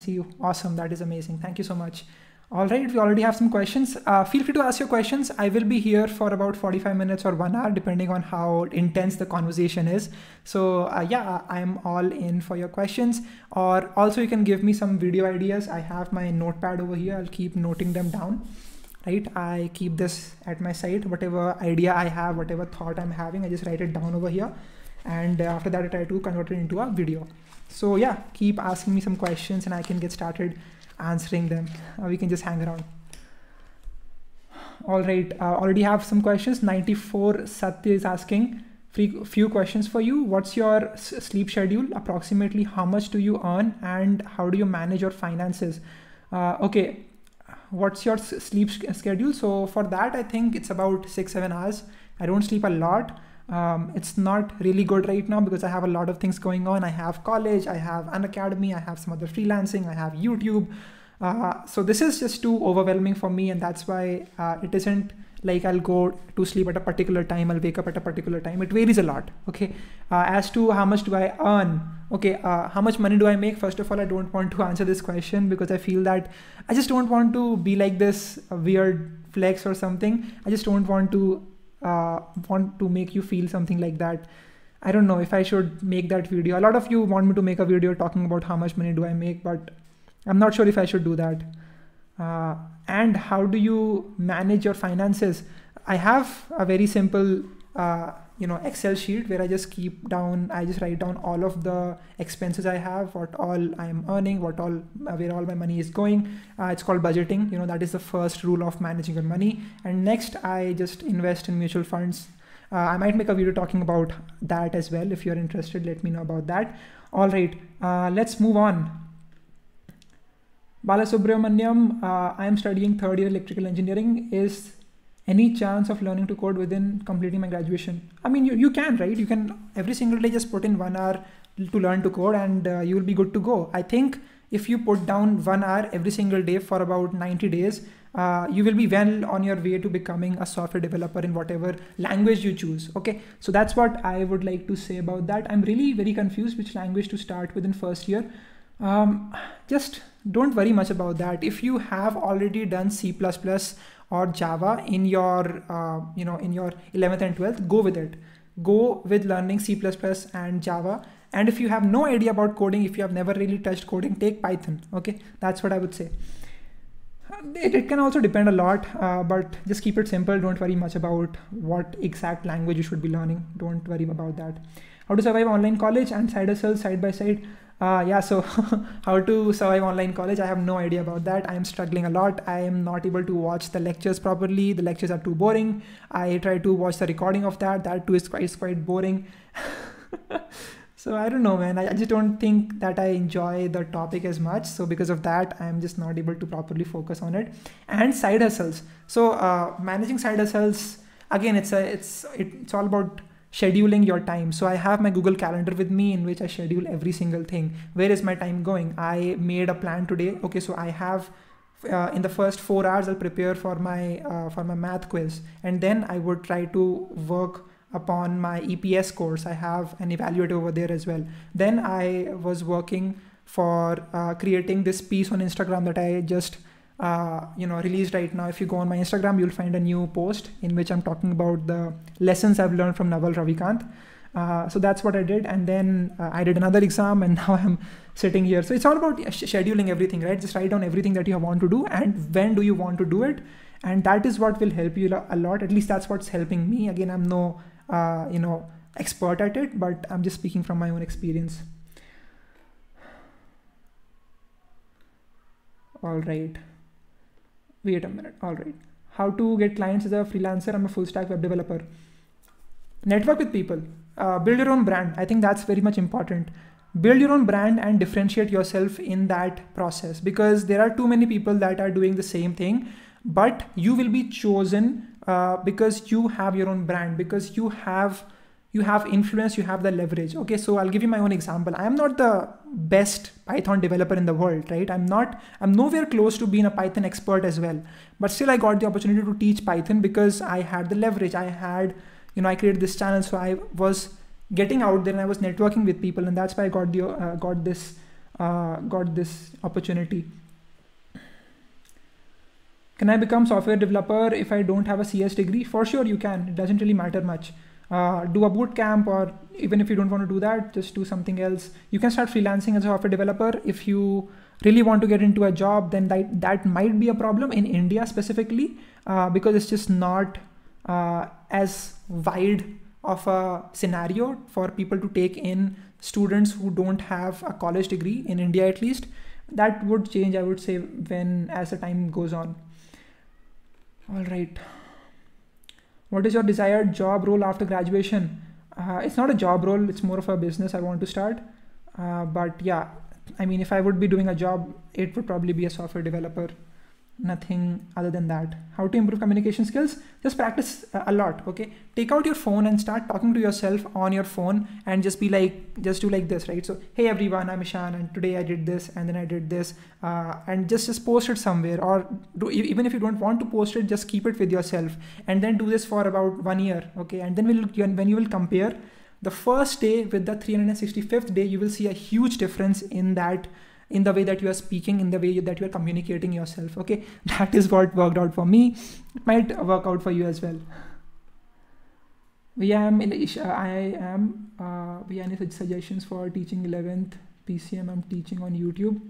see you. Awesome. That is amazing. Thank you so much. All right, we already have some questions. Uh, feel free to ask your questions. I will be here for about 45 minutes or one hour, depending on how intense the conversation is. So, uh, yeah, I'm all in for your questions. Or also, you can give me some video ideas. I have my notepad over here. I'll keep noting them down. Right, I keep this at my side. Whatever idea I have, whatever thought I'm having, I just write it down over here. And after that, I try to convert it into a video. So, yeah, keep asking me some questions and I can get started answering them. Uh, we can just hang around. All right, uh, already have some questions. 94 Satya is asking few questions for you. What's your sleep schedule? Approximately how much do you earn and how do you manage your finances? Uh, okay, what's your sleep schedule? So for that, I think it's about six, seven hours. I don't sleep a lot. Um, it's not really good right now because I have a lot of things going on. I have college, I have an academy, I have some other freelancing, I have YouTube. Uh, so this is just too overwhelming for me, and that's why uh, it isn't like I'll go to sleep at a particular time, I'll wake up at a particular time. It varies a lot. Okay. Uh, as to how much do I earn? Okay. Uh, how much money do I make? First of all, I don't want to answer this question because I feel that I just don't want to be like this weird flex or something. I just don't want to uh, want to make you feel something like that. I don't know if I should make that video. A lot of you want me to make a video talking about how much money do I make, but I'm not sure if I should do that. Uh, and how do you manage your finances? I have a very simple uh, you know excel sheet where i just keep down i just write down all of the expenses i have what all i am earning what all where all my money is going. Uh, it's called budgeting. You know that is the first rule of managing your money. And next i just invest in mutual funds. Uh, i might make a video talking about that as well. If you're interested let me know about that. All right uh, let's move on. Balasubramaniam, uh, I am studying third year electrical engineering. Is any chance of learning to code within completing my graduation? I mean you, you can right? You can every single day just put in one hour to learn to code and uh, you will be good to go. I think if you put down one hour every single day for about 90 days uh, you will be well on your way to becoming a software developer in whatever language you choose okay? So that's what i would like to say about that. I'm really very confused which language to start with in first year. Um, just don't worry much about that. If you have already done c++ or Java in your, uh, you know, in your 11th and 12th, go with it. Go with learning C++ and Java. And if you have no idea about coding, if you have never really touched coding, take Python. Okay, that's what I would say. It, it can also depend a lot, uh, but just keep it simple. Don't worry much about what exact language you should be learning. Don't worry about that. How to survive online college and side hustle side by side. Uh, yeah, so how to survive online college? I have no idea about that. I am struggling a lot. I am not able to watch the lectures properly. The lectures are too boring. I try to watch the recording of that. That too is quite, is quite boring. so I don't know, man. I, I just don't think that I enjoy the topic as much. So because of that, I'm just not able to properly focus on it. And side hustles. So uh, managing side hustles again, it's a it's it's all about scheduling your time. So I have my Google Calendar with me in which I schedule every single thing. Where is my time going? I made a plan today. Okay, so I have uh, in the first four hours I'll prepare for my uh, for my math quiz, and then I would try to work upon my EPS course. I have an evaluator over there as well. Then I was working for uh, creating this piece on Instagram that I just uh, you know released right now. If you go on my instagram you'll find a new post in which i'm talking about the lessons i've learned from naval ravikant. Uh, so that's what i did. And then uh, i did another exam and now i'm sitting here. So it's all about scheduling everything right? Just write down everything that you want to do and when do you want to do it. And that is what will help you a lot. At least that's what's helping me. Again i'm no uh, you know expert at it but i'm just speaking from my own experience. All right wait a minute. All right. How to get clients as a freelancer. I'm a full stack web developer. Network with people. Uh, build your own brand. I think that's very much important. Build your own brand and differentiate yourself in that process because there are too many people that are doing the same thing but you will be chosen uh, because you have your own brand because you have you have influence you have the leverage okay so i'll give you my own example i am not the best python developer in the world right i'm not i'm nowhere close to being a python expert as well but still i got the opportunity to teach python because i had the leverage i had you know i created this channel so i was getting out there and i was networking with people and that's why i got the uh, got this uh, got this opportunity. Can I become software developer if I don't have a CS degree? For sure you can. It doesn't really matter much. Uh, do a boot camp or even if you don't want to do that, just do something else. You can start freelancing as a software developer. If you really want to get into a job, then that, that might be a problem in India specifically uh, because it's just not uh, as wide of a scenario for people to take in students who don't have a college degree in India at least. That would change, I would say, when as the time goes on. All right. What is your desired job role after graduation? Uh, it's not a job role, it's more of a business I want to start. Uh, but yeah, I mean, if I would be doing a job, it would probably be a software developer nothing other than that. How to improve communication skills? Just practice a lot okay? Take out your phone and start talking to yourself on your phone and just be like just do like this right? So hey everyone i'm ishan and today i did this and then i did this uh, and just just post it somewhere or do, even if you don't want to post it just keep it with yourself and then do this for about one year okay? And then we'll, when you will compare the first day with the 365th day you will see a huge difference in that in the way that you are speaking in the way that you are communicating yourself okay? That is what worked out for me. It might work out for you as well. We am in i am uh, we any suggestions for teaching 11th pcm i'm teaching on youtube.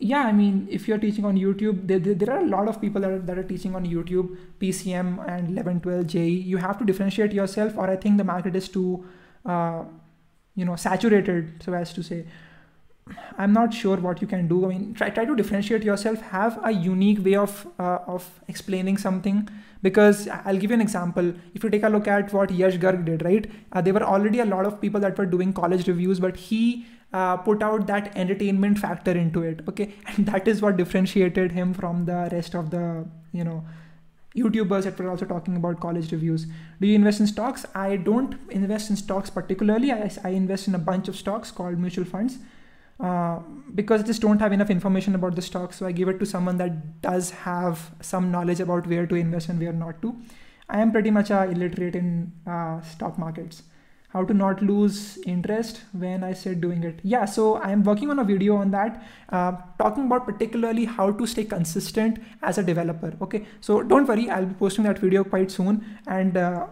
Yeah i mean if you're teaching on youtube there, there, there are a lot of people that are, that are teaching on youtube pcm and 11 12 je you have to differentiate yourself or i think the market is too uh, you know saturated so as to say I'm not sure what you can do. I mean, try try to differentiate yourself. Have a unique way of uh, of explaining something. Because I'll give you an example. If you take a look at what Yash Garg did, right? Uh, there were already a lot of people that were doing college reviews, but he uh, put out that entertainment factor into it. Okay, and that is what differentiated him from the rest of the you know YouTubers that were also talking about college reviews. Do you invest in stocks? I don't invest in stocks particularly. I, I invest in a bunch of stocks called mutual funds. Uh, because I just don't have enough information about the stock. So I give it to someone that does have some knowledge about where to invest and where not to. I am pretty much uh, illiterate in uh, stock markets. How to not lose interest when I said doing it. Yeah, so I am working on a video on that, uh, talking about particularly how to stay consistent as a developer. Okay, so don't worry, I'll be posting that video quite soon, and uh,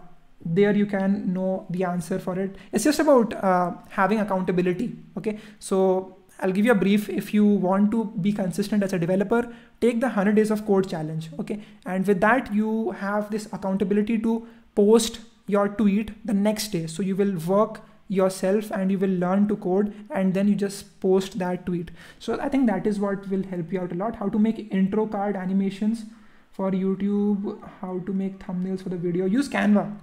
there you can know the answer for it. It's just about uh, having accountability. Okay, so I'll give you a brief. If you want to be consistent as a developer, take the 100 days of code challenge. Okay. And with that, you have this accountability to post your tweet the next day. So you will work yourself and you will learn to code and then you just post that tweet. So I think that is what will help you out a lot. How to make intro card animations for YouTube, how to make thumbnails for the video. Use Canva.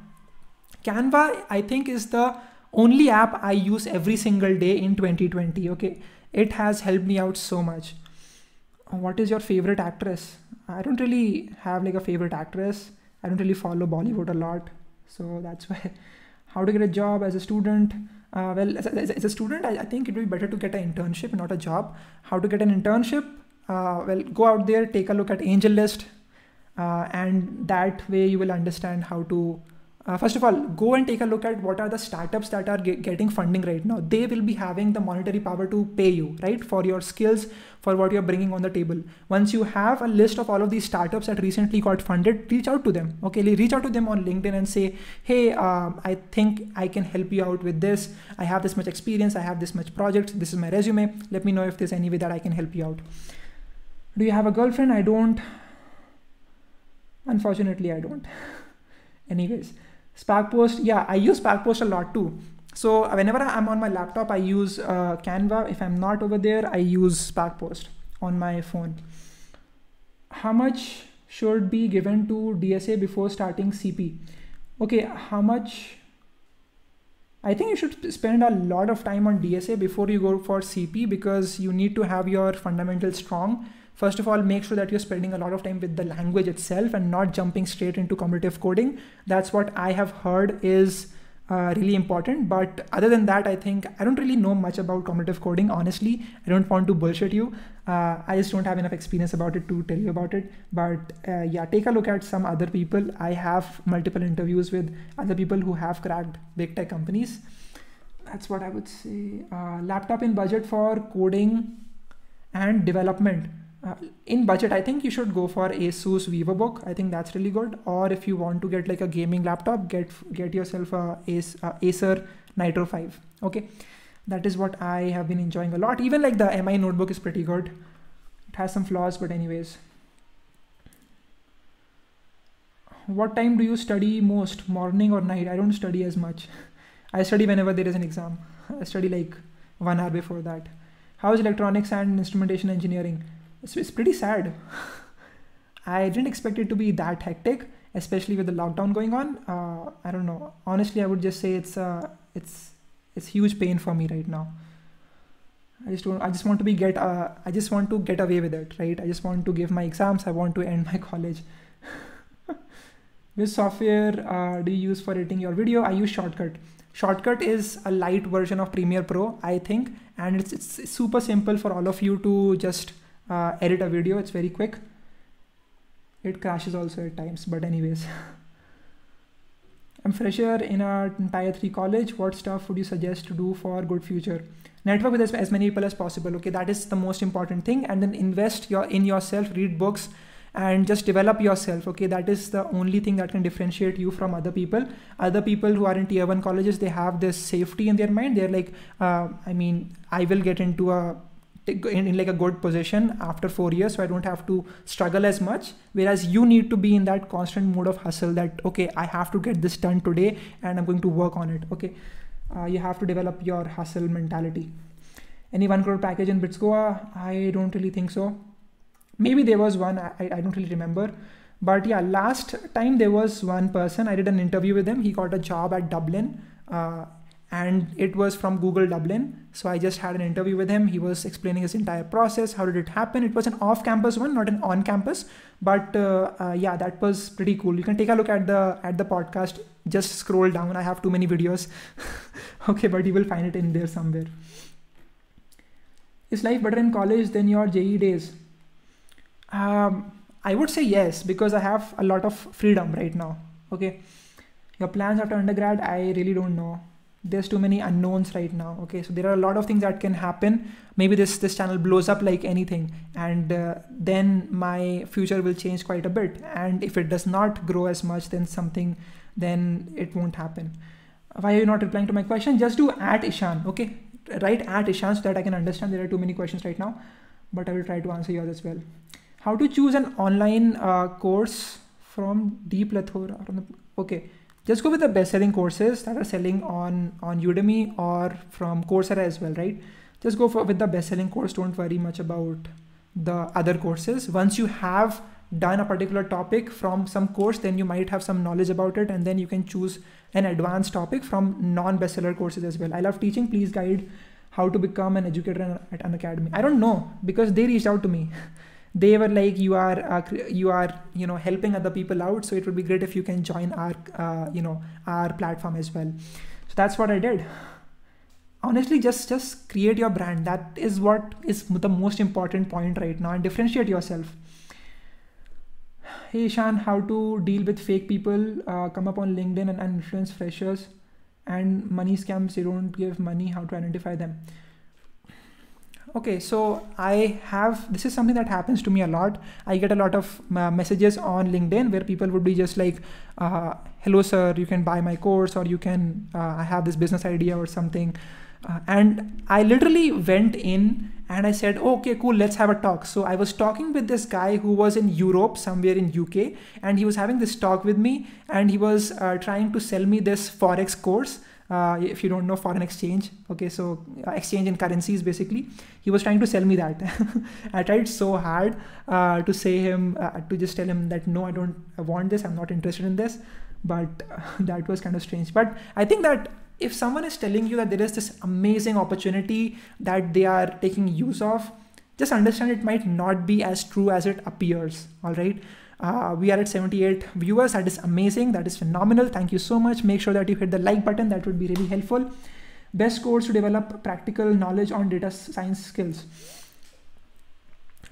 Canva, I think, is the only app I use every single day in 2020. Okay it has helped me out so much. What is your favorite actress? I don't really have like a favorite actress. I don't really follow bollywood a lot. So that's why. How to get a job as a student? Uh, well as a, as a student I, I, think it would be better to get an internship not a job. How to get an internship? Uh, well go out there take a look at AngelList uh, and that way you will understand how to uh, first of all, go and take a look at what are the startups that are get, getting funding right now. They will be having the monetary power to pay you, right, for your skills, for what you're bringing on the table. Once you have a list of all of these startups that recently got funded, reach out to them. Okay, reach out to them on LinkedIn and say, hey, um, I think I can help you out with this. I have this much experience. I have this much project. This is my resume. Let me know if there's any way that I can help you out. Do you have a girlfriend? I don't. Unfortunately, I don't. Anyways. SparkPost, yeah, I use SparkPost a lot too. So whenever I'm on my laptop, I use uh, Canva. If I'm not over there, I use SparkPost on my phone. How much should be given to DSA before starting CP? Okay, how much? I think you should spend a lot of time on DSA before you go for CP because you need to have your fundamentals strong First of all, make sure that you're spending a lot of time with the language itself and not jumping straight into competitive coding. That's what I have heard is uh, really important. But other than that, I think I don't really know much about competitive coding. Honestly, I don't want to bullshit you. Uh, I just don't have enough experience about it to tell you about it. But uh, yeah, take a look at some other people. I have multiple interviews with other people who have cracked big tech companies. that's what I would say. Uh, laptop in budget for coding and development. Uh, in budget, I think you should go for Asus VivoBook. I think that's really good. Or if you want to get like a gaming laptop, get get yourself a Ace, uh, Acer Nitro 5. Okay, that is what I have been enjoying a lot. Even like the MI notebook is pretty good. It has some flaws, but anyways. What time do you study most, morning or night? I don't study as much. I study whenever there is an exam. I study like one hour before that. How is electronics and instrumentation engineering? It's, it's pretty sad. I didn't expect it to be that hectic, especially with the lockdown going on. Uh, I don't know. Honestly, I would just say it's uh, it's it's huge pain for me right now. I just don't. I just want to be get. Uh, I just want to get away with it, right? I just want to give my exams. I want to end my college. Which software uh, do you use for editing your video? I use Shortcut. Shortcut is a light version of Premiere Pro, I think, and it's, it's super simple for all of you to just uh, edit a video. It's very quick. It crashes also at times, but anyways. I'm fresher in a tier 3 college. What stuff would you suggest to do for good future? Network with as, as many people as possible. Okay, that is the most important thing. And then invest your in yourself, read books, and just develop yourself okay that is the only thing that can differentiate you from other people other people who are in tier 1 colleges they have this safety in their mind they're like uh, i mean i will get into a in, in, like a good position after four years so i don't have to struggle as much. Whereas you need to be in that constant mode of hustle that okay i have to get this done today and i'm going to work on it okay? Uh, you have to develop your hustle mentality. Any one crore package in BitsGoa? I don't really think so. Maybe there was one I, I don't really remember. But yeah last time there was one person i did an interview with him. He got a job at dublin. Uh, and it was from google dublin. So i just had an interview with him. He was explaining his entire process. How did it happen? It was an off campus one not an on campus but uh, uh, yeah that was pretty cool. You can take a look at the at the podcast. Just scroll down. I have too many videos. Okay but you will find it in there somewhere. Is life better in college than your JEE days? Um, I would say yes because I have a lot of freedom right now. Okay, your plans after undergrad, I really don't know. There's too many unknowns right now. Okay, so there are a lot of things that can happen. Maybe this this channel blows up like anything, and uh, then my future will change quite a bit. And if it does not grow as much, then something, then it won't happen. Why are you not replying to my question? Just do at Ishan. Okay, write at Ishan so that I can understand. There are too many questions right now, but I will try to answer yours as well how to choose an online uh, course from deep plethora okay just go with the best selling courses that are selling on on udemy or from coursera as well right? Just go for with the best selling course don't worry much about the other courses. Once you have done a particular topic from some course then you might have some knowledge about it and then you can choose an advanced topic from non bestseller courses as well. I love teaching. Please guide how to become an educator at an academy. I don't know because they reached out to me they were like you are uh, you are you know helping other people out so it would be great if you can join our uh, you know our platform as well. So that's what i did. Honestly just just create your brand. That is what is the most important point right now and differentiate yourself. Hey shan how to deal with fake people uh, come up on linkedin and, and influence freshers and money scams they don't give money how to identify them okay so i have this is something that happens to me a lot. I get a lot of uh, messages on linkedin where people would be just like uh, hello sir you can buy my course or you can uh, i have this business idea or something. Uh, and i literally went in and i said okay cool let's have a talk. So i was talking with this guy who was in europe somewhere in uk and he was having this talk with me and he was uh, trying to sell me this forex course uh, if you don't know foreign exchange okay so uh, exchange in currencies basically he was trying to sell me that. I tried so hard uh, to say him uh, to just tell him that no i don't want this i'm not interested in this but that was kind of strange. But i think that if someone is telling you that there is this amazing opportunity that they are taking use of just understand it might not be as true as it appears all right uh, we are at 78 viewers. That is amazing. That is phenomenal. Thank you so much. Make sure that you hit the like button. That would be really helpful. Best course to develop practical knowledge on data science skills.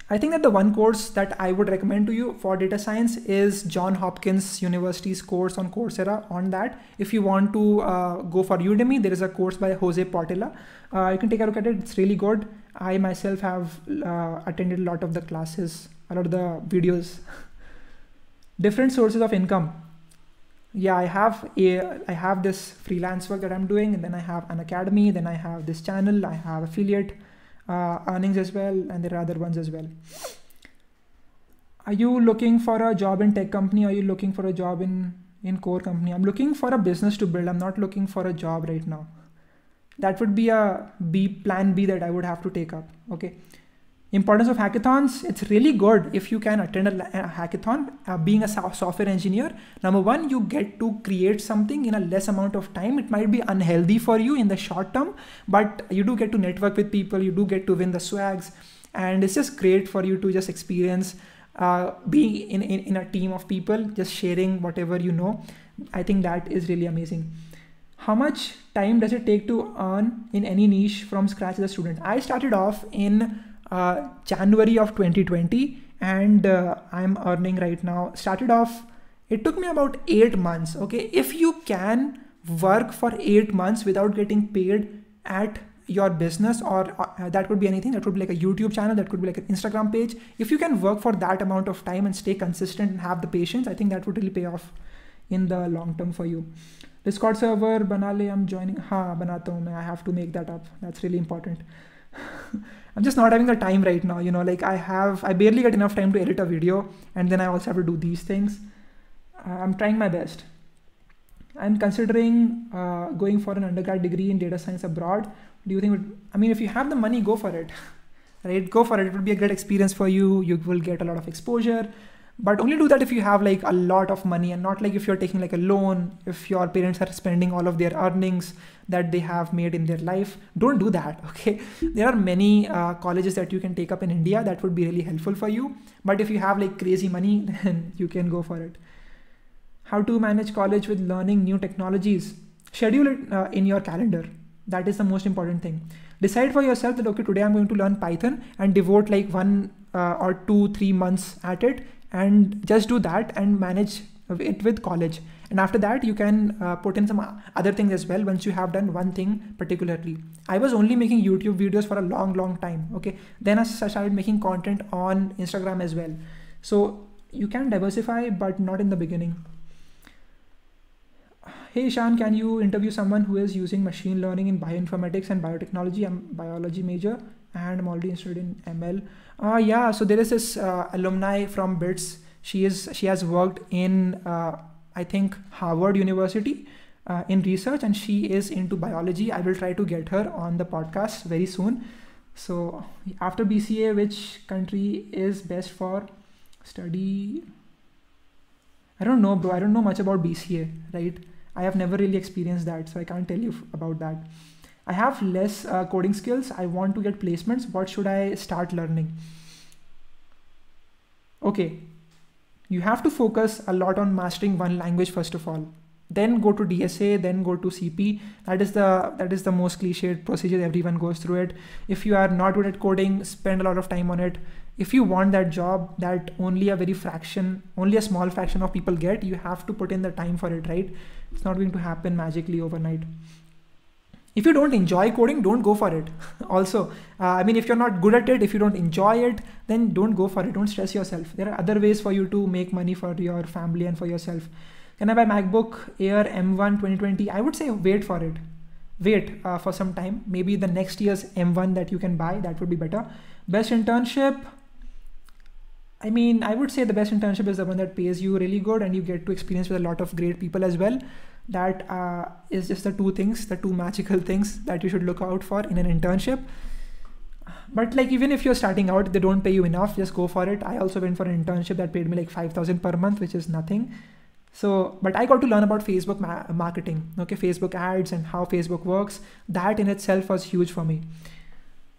I think that the one course that I would recommend to you for data science is John Hopkins University's course on Coursera. On that, if you want to uh, go for Udemy, there is a course by Jose Portilla. Uh, you can take a look at it. It's really good. I myself have uh, attended a lot of the classes, a lot of the videos. Different sources of income. Yeah, I have a I have this freelance work that I'm doing, and then I have an academy, then I have this channel, I have affiliate uh, earnings as well, and there are other ones as well. Are you looking for a job in tech company? Are you looking for a job in in core company? I'm looking for a business to build. I'm not looking for a job right now. That would be a B plan B that I would have to take up. Okay importance of hackathons it's really good if you can attend a, a hackathon uh, being a software engineer. Number one you get to create something in a less amount of time. It might be unhealthy for you in the short term but you do get to network with people you do get to win the swags and it's just great for you to just experience uh, being in, in, in a team of people just sharing whatever you know. I think that is really amazing. How much time does it take to earn in any niche from scratch as a student? I started off in uh, January of 2020 and uh, I'm earning right now. Started off, it took me about eight months. Okay, if you can work for eight months without getting paid at your business or uh, that could be anything that could be like a youtube channel that could be like an instagram page if you can work for that amount of time and stay consistent and have the patience i think that would really pay off in the long term for you discord server banale i'm joining ha banata i have to make that up that's really important I'm just not having the time right now. You know, like I have, I barely get enough time to edit a video, and then I also have to do these things. I'm trying my best. I'm considering uh, going for an undergrad degree in data science abroad. Do you think? I mean, if you have the money, go for it. right? Go for it. It will be a great experience for you. You will get a lot of exposure but only do that if you have like a lot of money and not like if you're taking like a loan if your parents are spending all of their earnings that they have made in their life. Don't do that okay? There are many uh, colleges that you can take up in india that would be really helpful for you. But if you have like crazy money then you can go for it. How to manage college with learning new technologies? Schedule it uh, in your calendar. That is the most important thing. Decide for yourself that okay today i'm going to learn python and devote like one uh, or two three months at it and just do that and manage it with college. And after that you can uh, put in some other things as well once you have done one thing particularly. I was only making youtube videos for a long long time okay? Then i started making content on instagram as well. So you can diversify but not in the beginning. Hey shan can you interview someone who is using machine learning in bioinformatics and biotechnology? I'm biology major and i'm already interested in ml uh, yeah, so there is this uh, alumni from BITS. She is she has worked in uh, I think Harvard University uh, in research, and she is into biology. I will try to get her on the podcast very soon. So after BCA, which country is best for study? I don't know, bro. I don't know much about BCA, right? I have never really experienced that, so I can't tell you about that. I have less uh, coding skills. I want to get placements. What should I start learning? Okay, you have to focus a lot on mastering one language first of all. Then go to DSA, then go to CP. That is the that is the most cliched procedure. Everyone goes through it. If you are not good at coding, spend a lot of time on it. If you want that job that only a very fraction, only a small fraction of people get, you have to put in the time for it, right? It's not going to happen magically overnight if you don't enjoy coding don't go for it. Also uh, i mean if you're not good at it if you don't enjoy it then don't go for it. Don't stress yourself. There are other ways for you to make money for your family and for yourself. Can i buy macbook air m1 2020 i would say wait for it. Wait uh, for some time. Maybe the next year's m1 that you can buy that would be better. Best internship? I mean, I would say the best internship is the one that pays you really good and you get to experience with a lot of great people as well that uh, is just the two things the two magical things that you should look out for in an internship but like even if you're starting out they don't pay you enough just go for it i also went for an internship that paid me like 5000 per month which is nothing so but i got to learn about facebook ma- marketing okay facebook ads and how facebook works that in itself was huge for me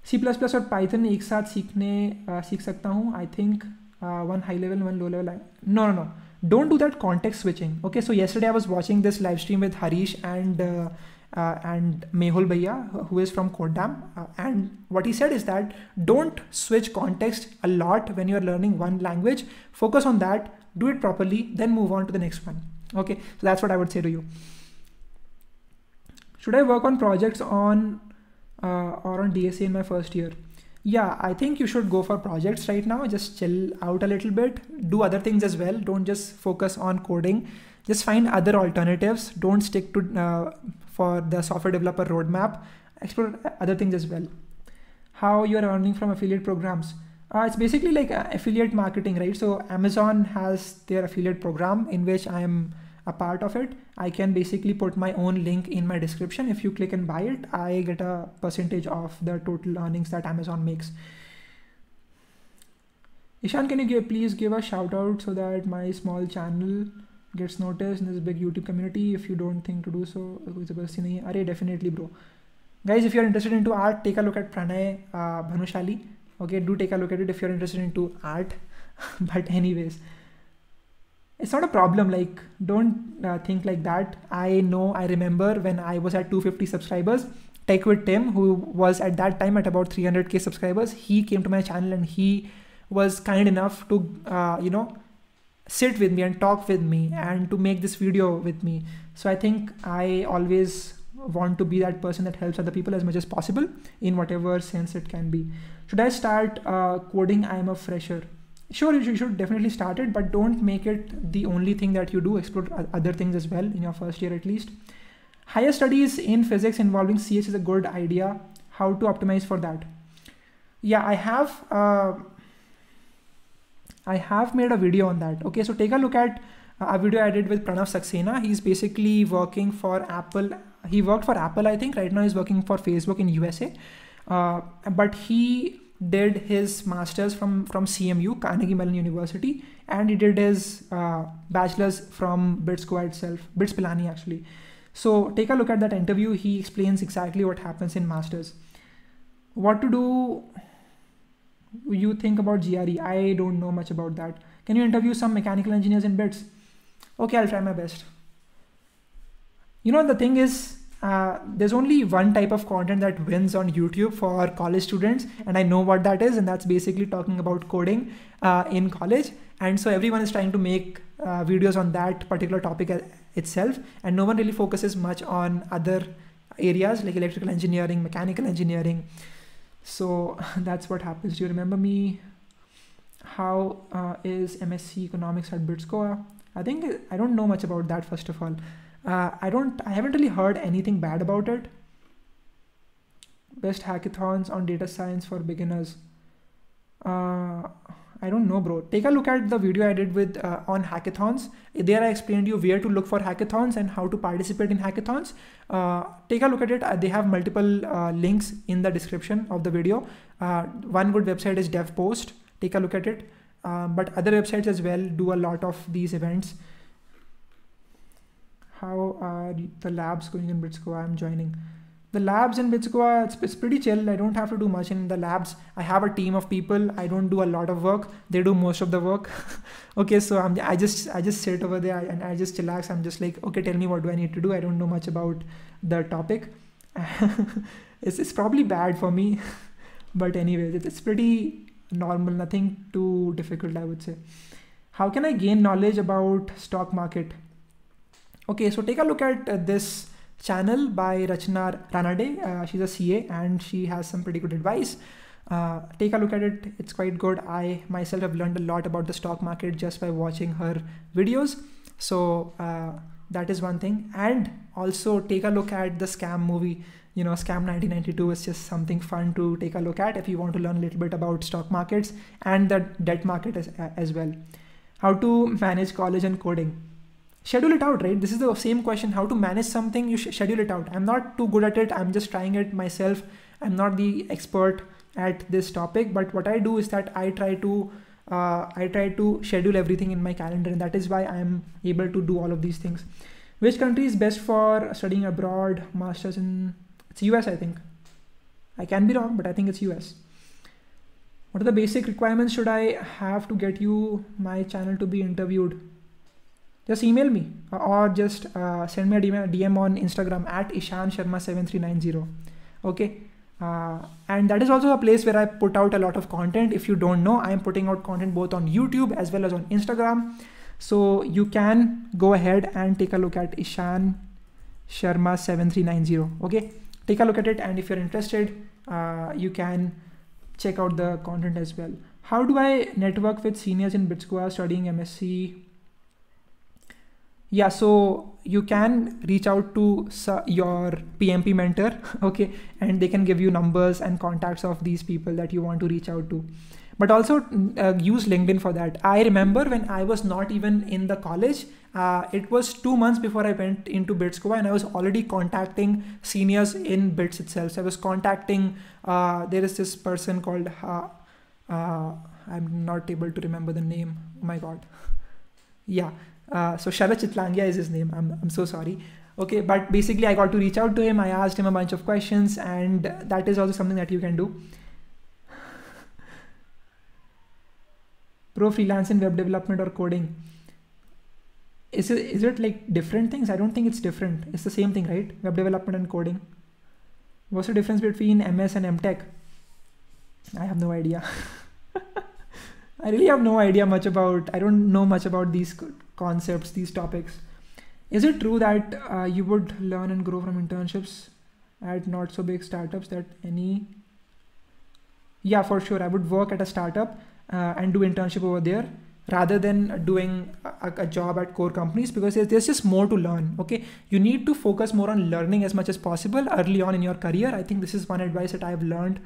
C++ और Python एक साथ सीखने uh, सीख सकता हूँ I think one high level one low level no no no don't do that context switching okay so yesterday i was watching this live stream with harish and uh, uh, and Mehul Bhaiya, who is from codedamn, Uh, and what he said is that don't switch context a lot when you're learning one language. Focus on that, do it properly, then move on to the next one. Okay, so that's what I would say to you. Should I work on projects on uh, or on DSA in my first year? Yeah, I think you should go for projects right now. Just chill out a little bit, do other things as well. Don't just focus on coding. Just find other alternatives. Don't stick to uh, for the software developer roadmap. Explore other things as well. How you are earning from affiliate programs. Uh, it's basically like uh, affiliate marketing, right? So Amazon has their affiliate program in which I am a part of it. I can basically put my own link in my description. If you click and buy it, I get a percentage of the total earnings that Amazon makes. Ishan, can you give, please give a shout out so that my small channel gets noticed in this big YouTube community? If you don't think to do so? Are definitely, bro. Guys, if you're interested into art, take a look at Pranay uh, Bhanushali okay do take a look at it if you're interested into art but anyways it's not a problem like don't uh, think like that i know i remember when i was at 250 subscribers tech with tim who was at that time at about 300k subscribers he came to my channel and he was kind enough to uh, you know sit with me and talk with me and to make this video with me so i think i always want to be that person that helps other people as much as possible in whatever sense it can be should I start uh, coding? I'm a fresher. Sure, you should definitely start it, but don't make it the only thing that you do. Explore other things as well in your first year at least. Higher studies in physics involving CH is a good idea. How to optimize for that? Yeah, I have. Uh, I have made a video on that. Okay, so take a look at a video I did with Pranav Saxena. He's basically working for Apple. He worked for Apple, I think. Right now, he's working for Facebook in USA. Uh, but he did his masters from from CMU Carnegie Mellon University and he did his uh, bachelor's from BITS Goa itself BITS Pilani actually. So take a look at that interview. He explains exactly what happens in masters. What to do you think about GRE I don't know much about that. Can you interview some mechanical engineers in BITS? Okay I'll try my best. You know the thing is uh, there's only one type of content that wins on YouTube for college students, and I know what that is, and that's basically talking about coding uh, in college. And so everyone is trying to make uh, videos on that particular topic itself, and no one really focuses much on other areas like electrical engineering, mechanical engineering. So that's what happens. Do you remember me? How uh, is MSc Economics at BITS Goa? I think I don't know much about that. First of all. Uh, I don't, I haven't really heard anything bad about it. Best hackathons on data science for beginners. Uh, I don't know, bro. Take a look at the video I did with uh, on hackathons. There I explained you where to look for hackathons and how to participate in hackathons. Uh, take a look at it. Uh, they have multiple uh, links in the description of the video. Uh, one good website is DevPost. Take a look at it. Um, but other websites as well do a lot of these events how are the labs going in BITS I'm joining. The labs in BITS it's, it's pretty chill. I don't have to do much in the labs. I have a team of people. I don't do a lot of work. They do most of the work. okay, so I'm, I just I just sit over there and I just relax. I'm just like, okay, tell me what do I need to do? I don't know much about the topic. it's, it's probably bad for me. but anyways, it's, it's pretty normal, nothing too difficult, I would say. How can I gain knowledge about stock market? Okay, so take a look at uh, this channel by Rachna Ranade. Uh, she's a CA and she has some pretty good advice. Uh, take a look at it. It's quite good. I myself have learned a lot about the stock market just by watching her videos. So uh, that is one thing. And also take a look at the scam movie. You know, Scam 1992 is just something fun to take a look at if you want to learn a little bit about stock markets and the debt market as, as well. How to manage college and coding schedule it out right? This is the same question how to manage something you schedule it out. I'm not too good at it. I'm just trying it myself. I'm not the expert at this topic but what i do is that i try to uh, i try to schedule everything in my calendar and that is why i am able to do all of these things. Which country is best for studying abroad? Masters in it's us i think. I can be wrong but i think it's us what are the basic requirements should i have to get you my channel to be interviewed just email me or just uh, send me a DM, DM on Instagram at Ishan Sharma 7390. Okay. Uh, and that is also a place where I put out a lot of content. If you don't know, I am putting out content both on YouTube as well as on Instagram. So you can go ahead and take a look at Ishan Sharma 7390. Okay, take a look at it, and if you're interested, uh, you can check out the content as well. How do I network with seniors in BITS Goa studying MSc yeah so you can reach out to your pmp mentor okay and they can give you numbers and contacts of these people that you want to reach out to. But also uh, use linkedin for that. I remember when i was not even in the college uh, it was two months before i went into BITS Goa and i was already contacting seniors in bits itself. So i was contacting uh, there is this person called uh, uh, i'm not able to remember the name. Oh my god. Yeah uh, so Sharat Chitlangia is his name. I'm, I'm so sorry. Okay, but basically I got to reach out to him. I asked him a bunch of questions, and that is also something that you can do. Pro freelance in web development or coding. Is it is it like different things? I don't think it's different. It's the same thing, right? Web development and coding. What's the difference between MS and MTech? I have no idea. I really have no idea much about. I don't know much about these concepts, these topics. Is it true that uh, you would learn and grow from internships at not so big startups that any? Yeah, for sure. I would work at a startup uh, and do internship over there rather than doing a, a, job at core companies because there's just more to learn okay you need to focus more on learning as much as possible early on in your career i think this is one advice that i've learned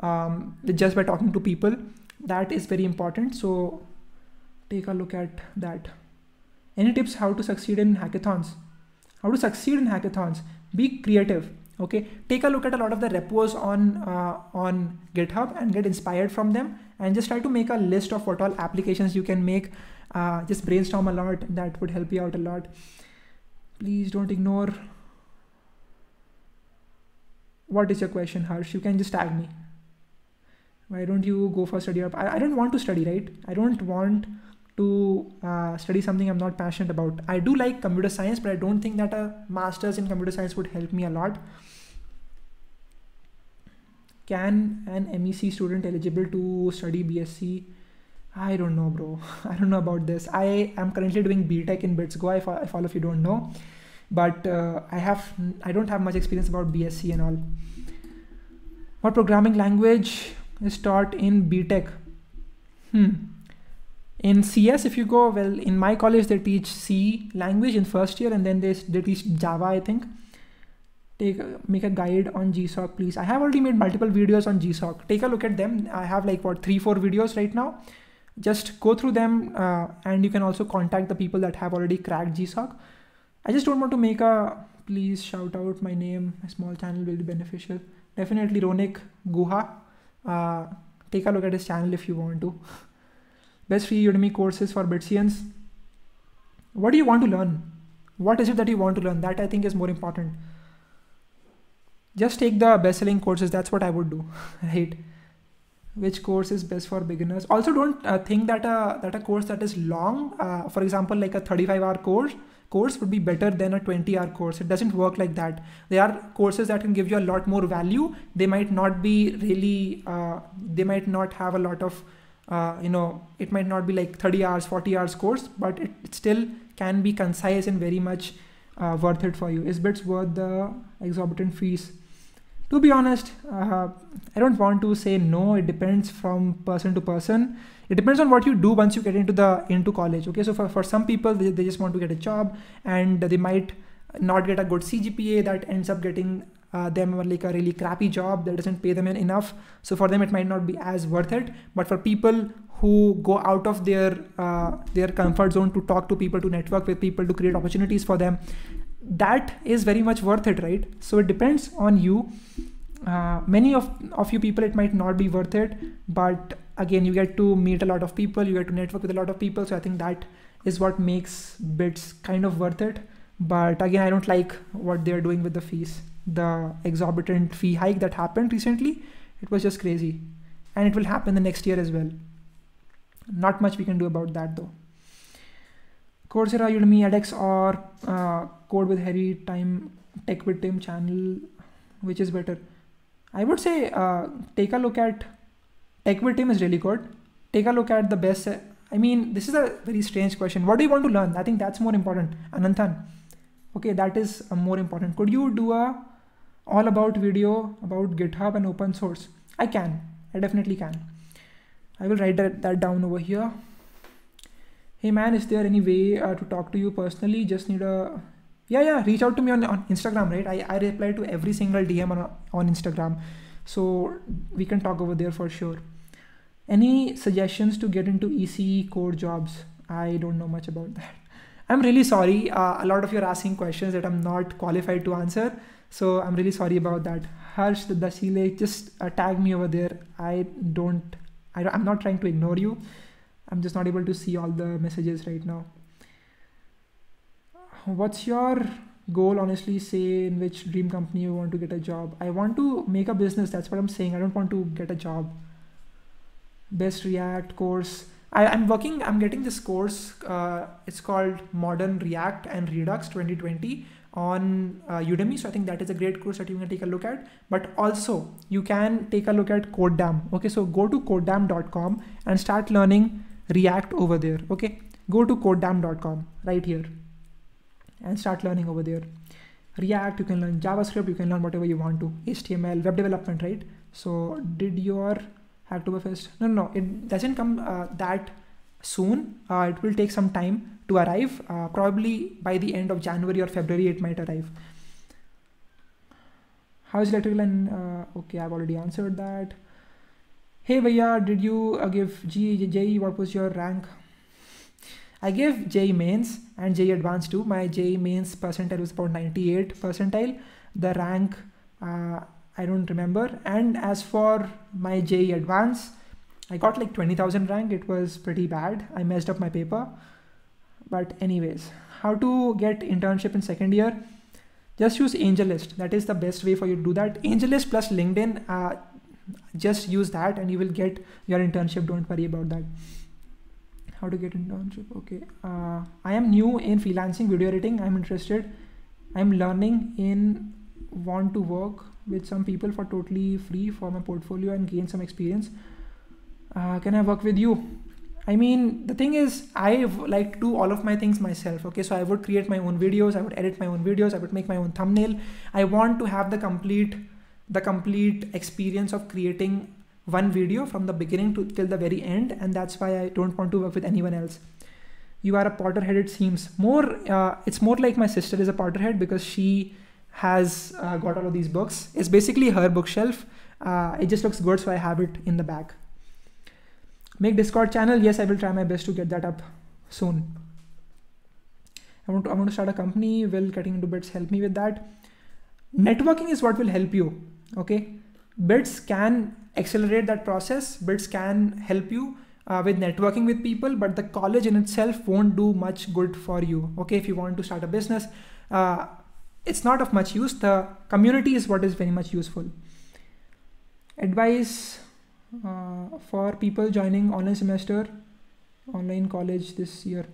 um, just by talking to people that is very important so take a look at that any tips how to succeed in hackathons? How to succeed in hackathons? Be creative okay? Take a look at a lot of the repos on uh, on github and get inspired from them and just try to make a list of what all applications you can make. Uh, just brainstorm a lot. That would help you out a lot. Please don't ignore. What is your question harsh? You can just tag me. Why don't you go for study up? I, I don't want to study right? I don't want to uh, study something I'm not passionate about. I do like computer science, but I don't think that a master's in computer science would help me a lot. Can an MEC student eligible to study BSc? I don't know, bro. I don't know about this. I am currently doing BTech in BitsGo, if, if all of you don't know. But uh, I have I don't have much experience about BSc and all. What programming language is taught in BTech? Hmm in cs if you go well in my college they teach c language in first year and then they, they teach java i think. Take make a guide on gsoc please. I have already made multiple videos on gsoc take a look at them. I have like what three four videos right now. Just go through them uh, and you can also contact the people that have already cracked gsoc i just don't want to make a please shout out my name. A small channel will be beneficial. Definitely ronik guha. Uh, take a look at his channel if you want to best free Udemy courses for Bitsians. What do you want to learn? What is it that you want to learn? That I think is more important. Just take the best-selling courses. That's what I would do, right? Which course is best for beginners? Also, don't uh, think that a that a course that is long, uh, for example, like a 35-hour course, course would be better than a 20 hour course it doesn't work like that there are courses that can give you a lot more value they might not be really uh, they might not have a lot of uh, you know it might not be like 30 hours 40 hours course but it, it still can be concise and very much uh, worth it for you. Is bits worth the exorbitant fees? To be honest uh, i don't want to say no. It depends from person to person. It depends on what you do once you get into the into college okay? So for, for some people they, they just want to get a job and they might not get a good cgpa that ends up getting uh, them like a really crappy job. That doesn't pay them enough. So for them it might not be as worth it. But for people who go out of their uh, their comfort zone to talk to people to network with people to create opportunities for them that is very much worth it right? So it depends on you. Uh, many of, of you people it might not be worth it. But again you get to meet a lot of people. You get to network with a lot of people. So i think that is what makes bits kind of worth it. But again i don't like what they're doing with the fees the exorbitant fee hike that happened recently. It was just crazy. And it will happen the next year as well. Not much we can do about that though. Coursera, Udemy, edX, or uh, Code with Harry, Time, Tech with Tim channel, which is better? I would say uh, take a look at Tech with Tim is really good. Take a look at the best. I mean, this is a very strange question. What do you want to learn? I think that's more important. Ananthan. Okay, that is uh, more important. Could you do a all about video about GitHub and open source? I can. I definitely can. I will write that, that down over here. Hey man is there any way uh, to talk to you personally? Just need a yeah yeah reach out to me on, on instagram right? I, I reply to every single dm on, on instagram. So we can talk over there for sure. Any suggestions to get into ECE core jobs? I don't know much about that. I'm really sorry. Uh, a lot of you are asking questions that i'm not qualified to answer so i'm really sorry about that harsh dasile just uh, tag me over there i don't I, i'm not trying to ignore you I'm just not able to see all the messages right now. What's your goal, honestly, say in which dream company you want to get a job? I want to make a business. That's what I'm saying. I don't want to get a job. Best React course. I, am working, I'm getting this course. Uh, it's called Modern React and Redux 2020 on uh, Udemy. So I think that is a great course that you can take a look at. But also you can take a look at Codedamn. Okay, so go to codedamn.com and start learning React over there. Okay, go to codedamn.com right here and start learning over there. React, you can learn JavaScript, you can learn whatever you want to. HTML, web development, right? So did your Hacktoberfest? No, no, it doesn't come uh, that soon. Uh, it will take some time to arrive. Uh, probably by the end of January or February, it might arrive. How is electrical and uh, okay? I've already answered that hey Vaya, did you uh, give JEE, what was your rank? I gave JEE mains and JEE advanced too. My JEE mains percentile was about 98 percentile. The rank, uh, I don't remember. And as for my JEE advance, I got like 20,000 rank. It was pretty bad. I messed up my paper. But anyways, how to get internship in second year? Just use AngelList. That is the best way for you to do that. AngelList plus LinkedIn, uh, just use that and you will get your internship. Don't worry about that. How to get internship? Okay uh, i am new in freelancing video editing. I'm interested. I'm learning in want to work with some people for totally free for my portfolio and gain some experience. Uh, can i work with you i mean the thing is i like to do all of my things myself okay? So i would create my own videos i would edit my own videos i would make my own thumbnail. I want to have the complete the complete experience of creating one video from the beginning to till the very end and that's why i don't want to work with anyone else. You are a potterhead it seems. More uh, it's more like my sister is a potterhead because she has uh, got all of these books. It's basically her bookshelf. Uh, it just looks good so i have it in the back make discord channel. Yes i will try my best to get that up soon. I want to i want to start a company. Will getting into bits help me with that? Networking is what will help you okay? Bits can accelerate that process. Bits can help you uh, with networking with people but the college in itself won't do much good for you okay? If you want to start a business uh, it's not of much use. The community is what is very much useful. Advice for people joining online semester online college this year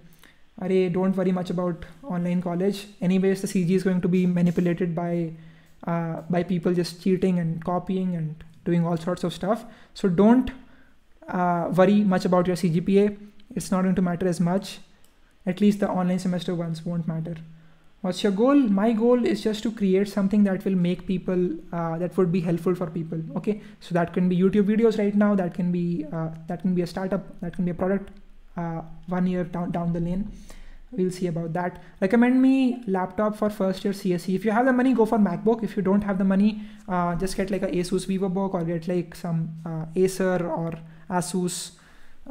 Array, don't worry much about online college anyways the cg is going to be manipulated by uh, by people just cheating and copying and doing all sorts of stuff. So don't uh, worry much about your CGPA. It's not going to matter as much. At least the online semester ones won't matter. What's your goal? My goal is just to create something that will make people, uh, that would be helpful for people. Okay, so that can be YouTube videos right now. That can be uh, that can be a startup. That can be a product. Uh, one year down down the lane we'll see about that recommend me laptop for first year CSE if you have the money go for MacBook if you don't have the money uh, just get like a Asus VivoBook or get like some uh, Acer or Asus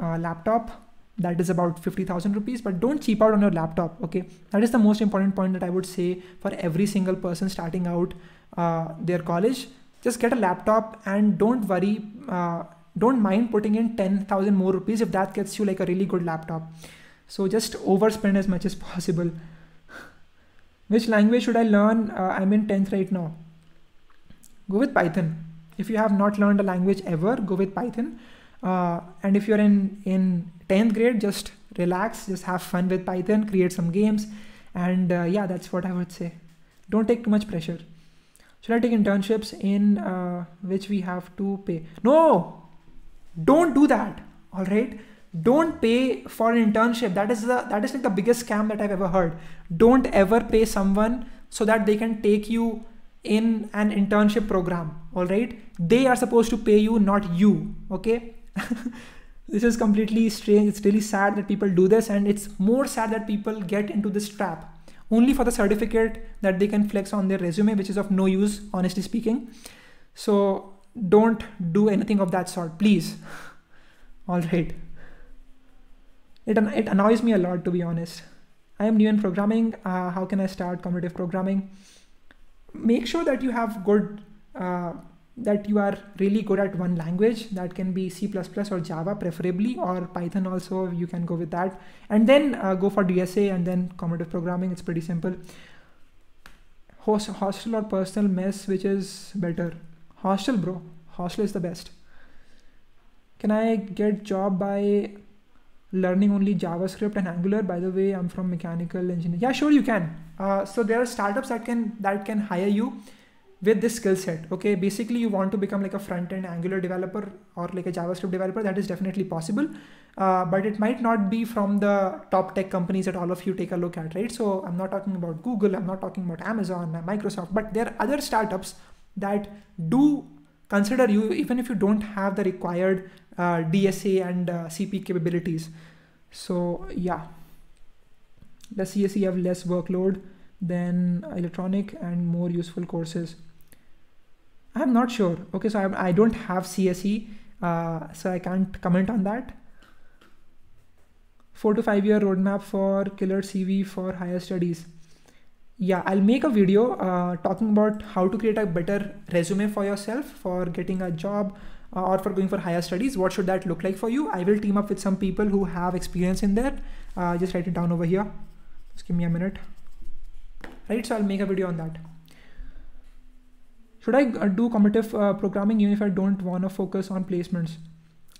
uh, laptop that is about 50,000 rupees but don't cheap out on your laptop okay that is the most important point that I would say for every single person starting out uh, their college just get a laptop and don't worry uh, don't mind putting in 10,000 more rupees if that gets you like a really good laptop so just overspend as much as possible. Which language should I learn? Uh, I'm in 10th right now. Go with Python. If you have not learned a language ever, go with Python. Uh, and if you're in, in 10th grade, just relax, just have fun with Python, create some games, and uh, yeah, that's what I would say. Don't take too much pressure. Should I take internships in uh, which we have to pay? No, don't do that. All right, don't pay for an internship. That is the that is like the biggest scam that I've ever heard. Don't ever pay someone so that they can take you in an internship program. All right, they are supposed to pay you, not you. Okay. this is completely strange. It's really sad that people do this, and it's more sad that people get into this trap only for the certificate that they can flex on their resume, which is of no use, honestly speaking. So don't do anything of that sort, please. All right. It, it annoys me a lot, to be honest. I am new in programming. Uh, how can I start competitive programming? Make sure that you have good uh, that you are really good at one language that can be c++ or java preferably or python also you can go with that. And then uh, go for dsa and then competitive programming it's pretty simple. Host, hostel or personal mess which is better? Hostel bro. Hostel is the best. Can i get job by learning only javascript and angular? By the way i'm from mechanical engineering. Yeah sure you can. Uh, so there are startups that can that can hire you with this skill set okay? Basically you want to become like a front end angular developer or like a javascript developer that is definitely possible. Uh, but it might not be from the top tech companies that all of you take a look at right? So i'm not talking about google i'm not talking about amazon microsoft but there are other startups that do consider you even if you don't have the required uh, dsa and uh, cp capabilities. So yeah. The CSE have less workload than electronic and more useful courses I'm not sure. Okay, so I, I don't have CSE, uh, so I can't comment on that. Four to five year roadmap for killer CV for higher studies. Yeah, I'll make a video uh, talking about how to create a better resume for yourself for getting a job uh, or for going for higher studies. What should that look like for you? I will team up with some people who have experience in that. Uh, just write it down over here. Just give me a minute. Right, so I'll make a video on that should I uh, do competitive uh, programming even if I don't want to focus on placements?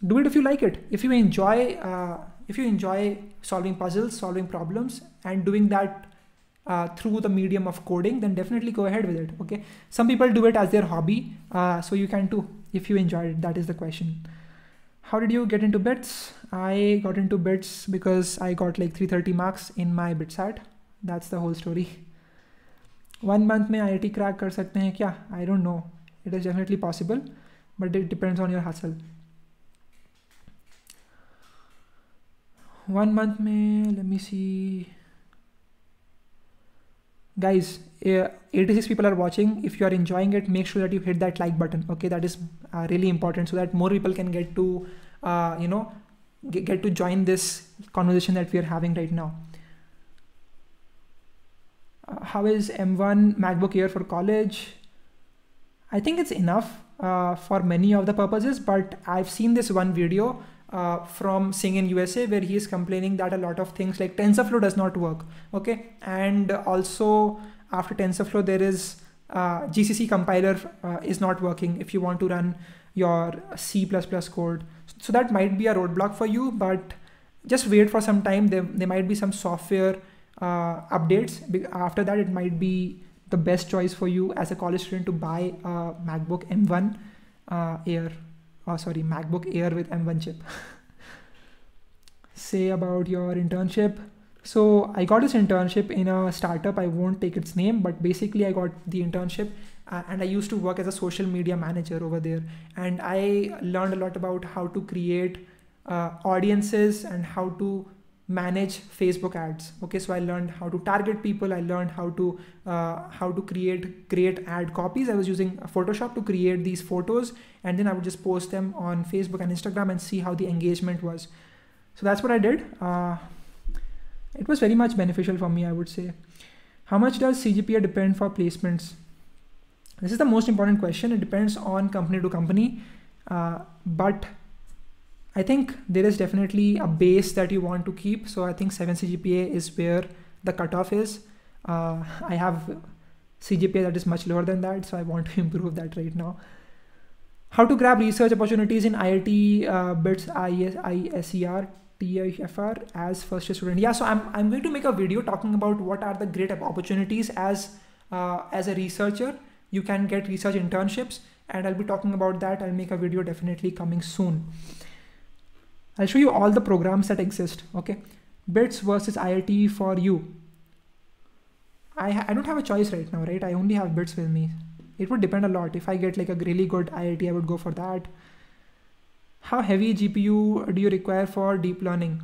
Do it if you like it. If you enjoy, uh, if you enjoy solving puzzles, solving problems, and doing that uh, through the medium of coding, then definitely go ahead with it. Okay. Some people do it as their hobby, uh, so you can too if you enjoy it. That is the question. How did you get into bits? I got into bits because I got like 330 marks in my bitsat. That's the whole story. One month में I I crack कर सकते हैं क्या? I don't know it is definitely possible but it depends on your हासिल one month में let me see guys eighty six people are watching if you are enjoying it make sure that you hit that like button okay that is really important so that more people can get to you know get to join this conversation that we are having right now uh, how is M1 MacBook Air for college? I think it's enough uh, for many of the purposes, but I've seen this one video uh, from Singh in USA where he is complaining that a lot of things like TensorFlow does not work. Okay, and also after TensorFlow there is uh, GCC compiler uh, is not working if you want to run your C++ code. So that might be a roadblock for you, but just wait for some time. There, there might be some software uh, updates. After that, it might be the best choice for you as a college student to buy a MacBook M1 uh, Air. Oh, sorry, MacBook Air with M1 chip. Say about your internship. So I got this internship in a startup. I won't take its name, but basically I got the internship uh, and I used to work as a social media manager over there. And I learned a lot about how to create uh, audiences and how to manage facebook ads. Okay so i learned how to target people. I learned how to uh, how to create create ad copies. I was using photoshop to create these photos and then i would just post them on facebook and instagram and see how the engagement was. So that's what i did. Uh, it was very much beneficial for me i would say. How much does cgpa depend for placements? This is the most important question. It depends on company to company. Uh, but I think there is definitely a base that you want to keep. So I think 7 CGPA is where the cutoff is. Uh, I have CGPA that is much lower than that, so I want to improve that right now. How to grab research opportunities in IIT uh, BITS IISER TIFR as first year student. Yeah, so I'm, I'm going to make a video talking about what are the great opportunities as uh, as a researcher. You can get research internships and I'll be talking about that. I'll make a video definitely coming soon. I'll show you all the programs that exist. Okay, BITS versus IIT for you. I, I don't have a choice right now, right? I only have BITS with me. It would depend a lot. If I get like a really good IIT, I would go for that. How heavy GPU do you require for deep learning?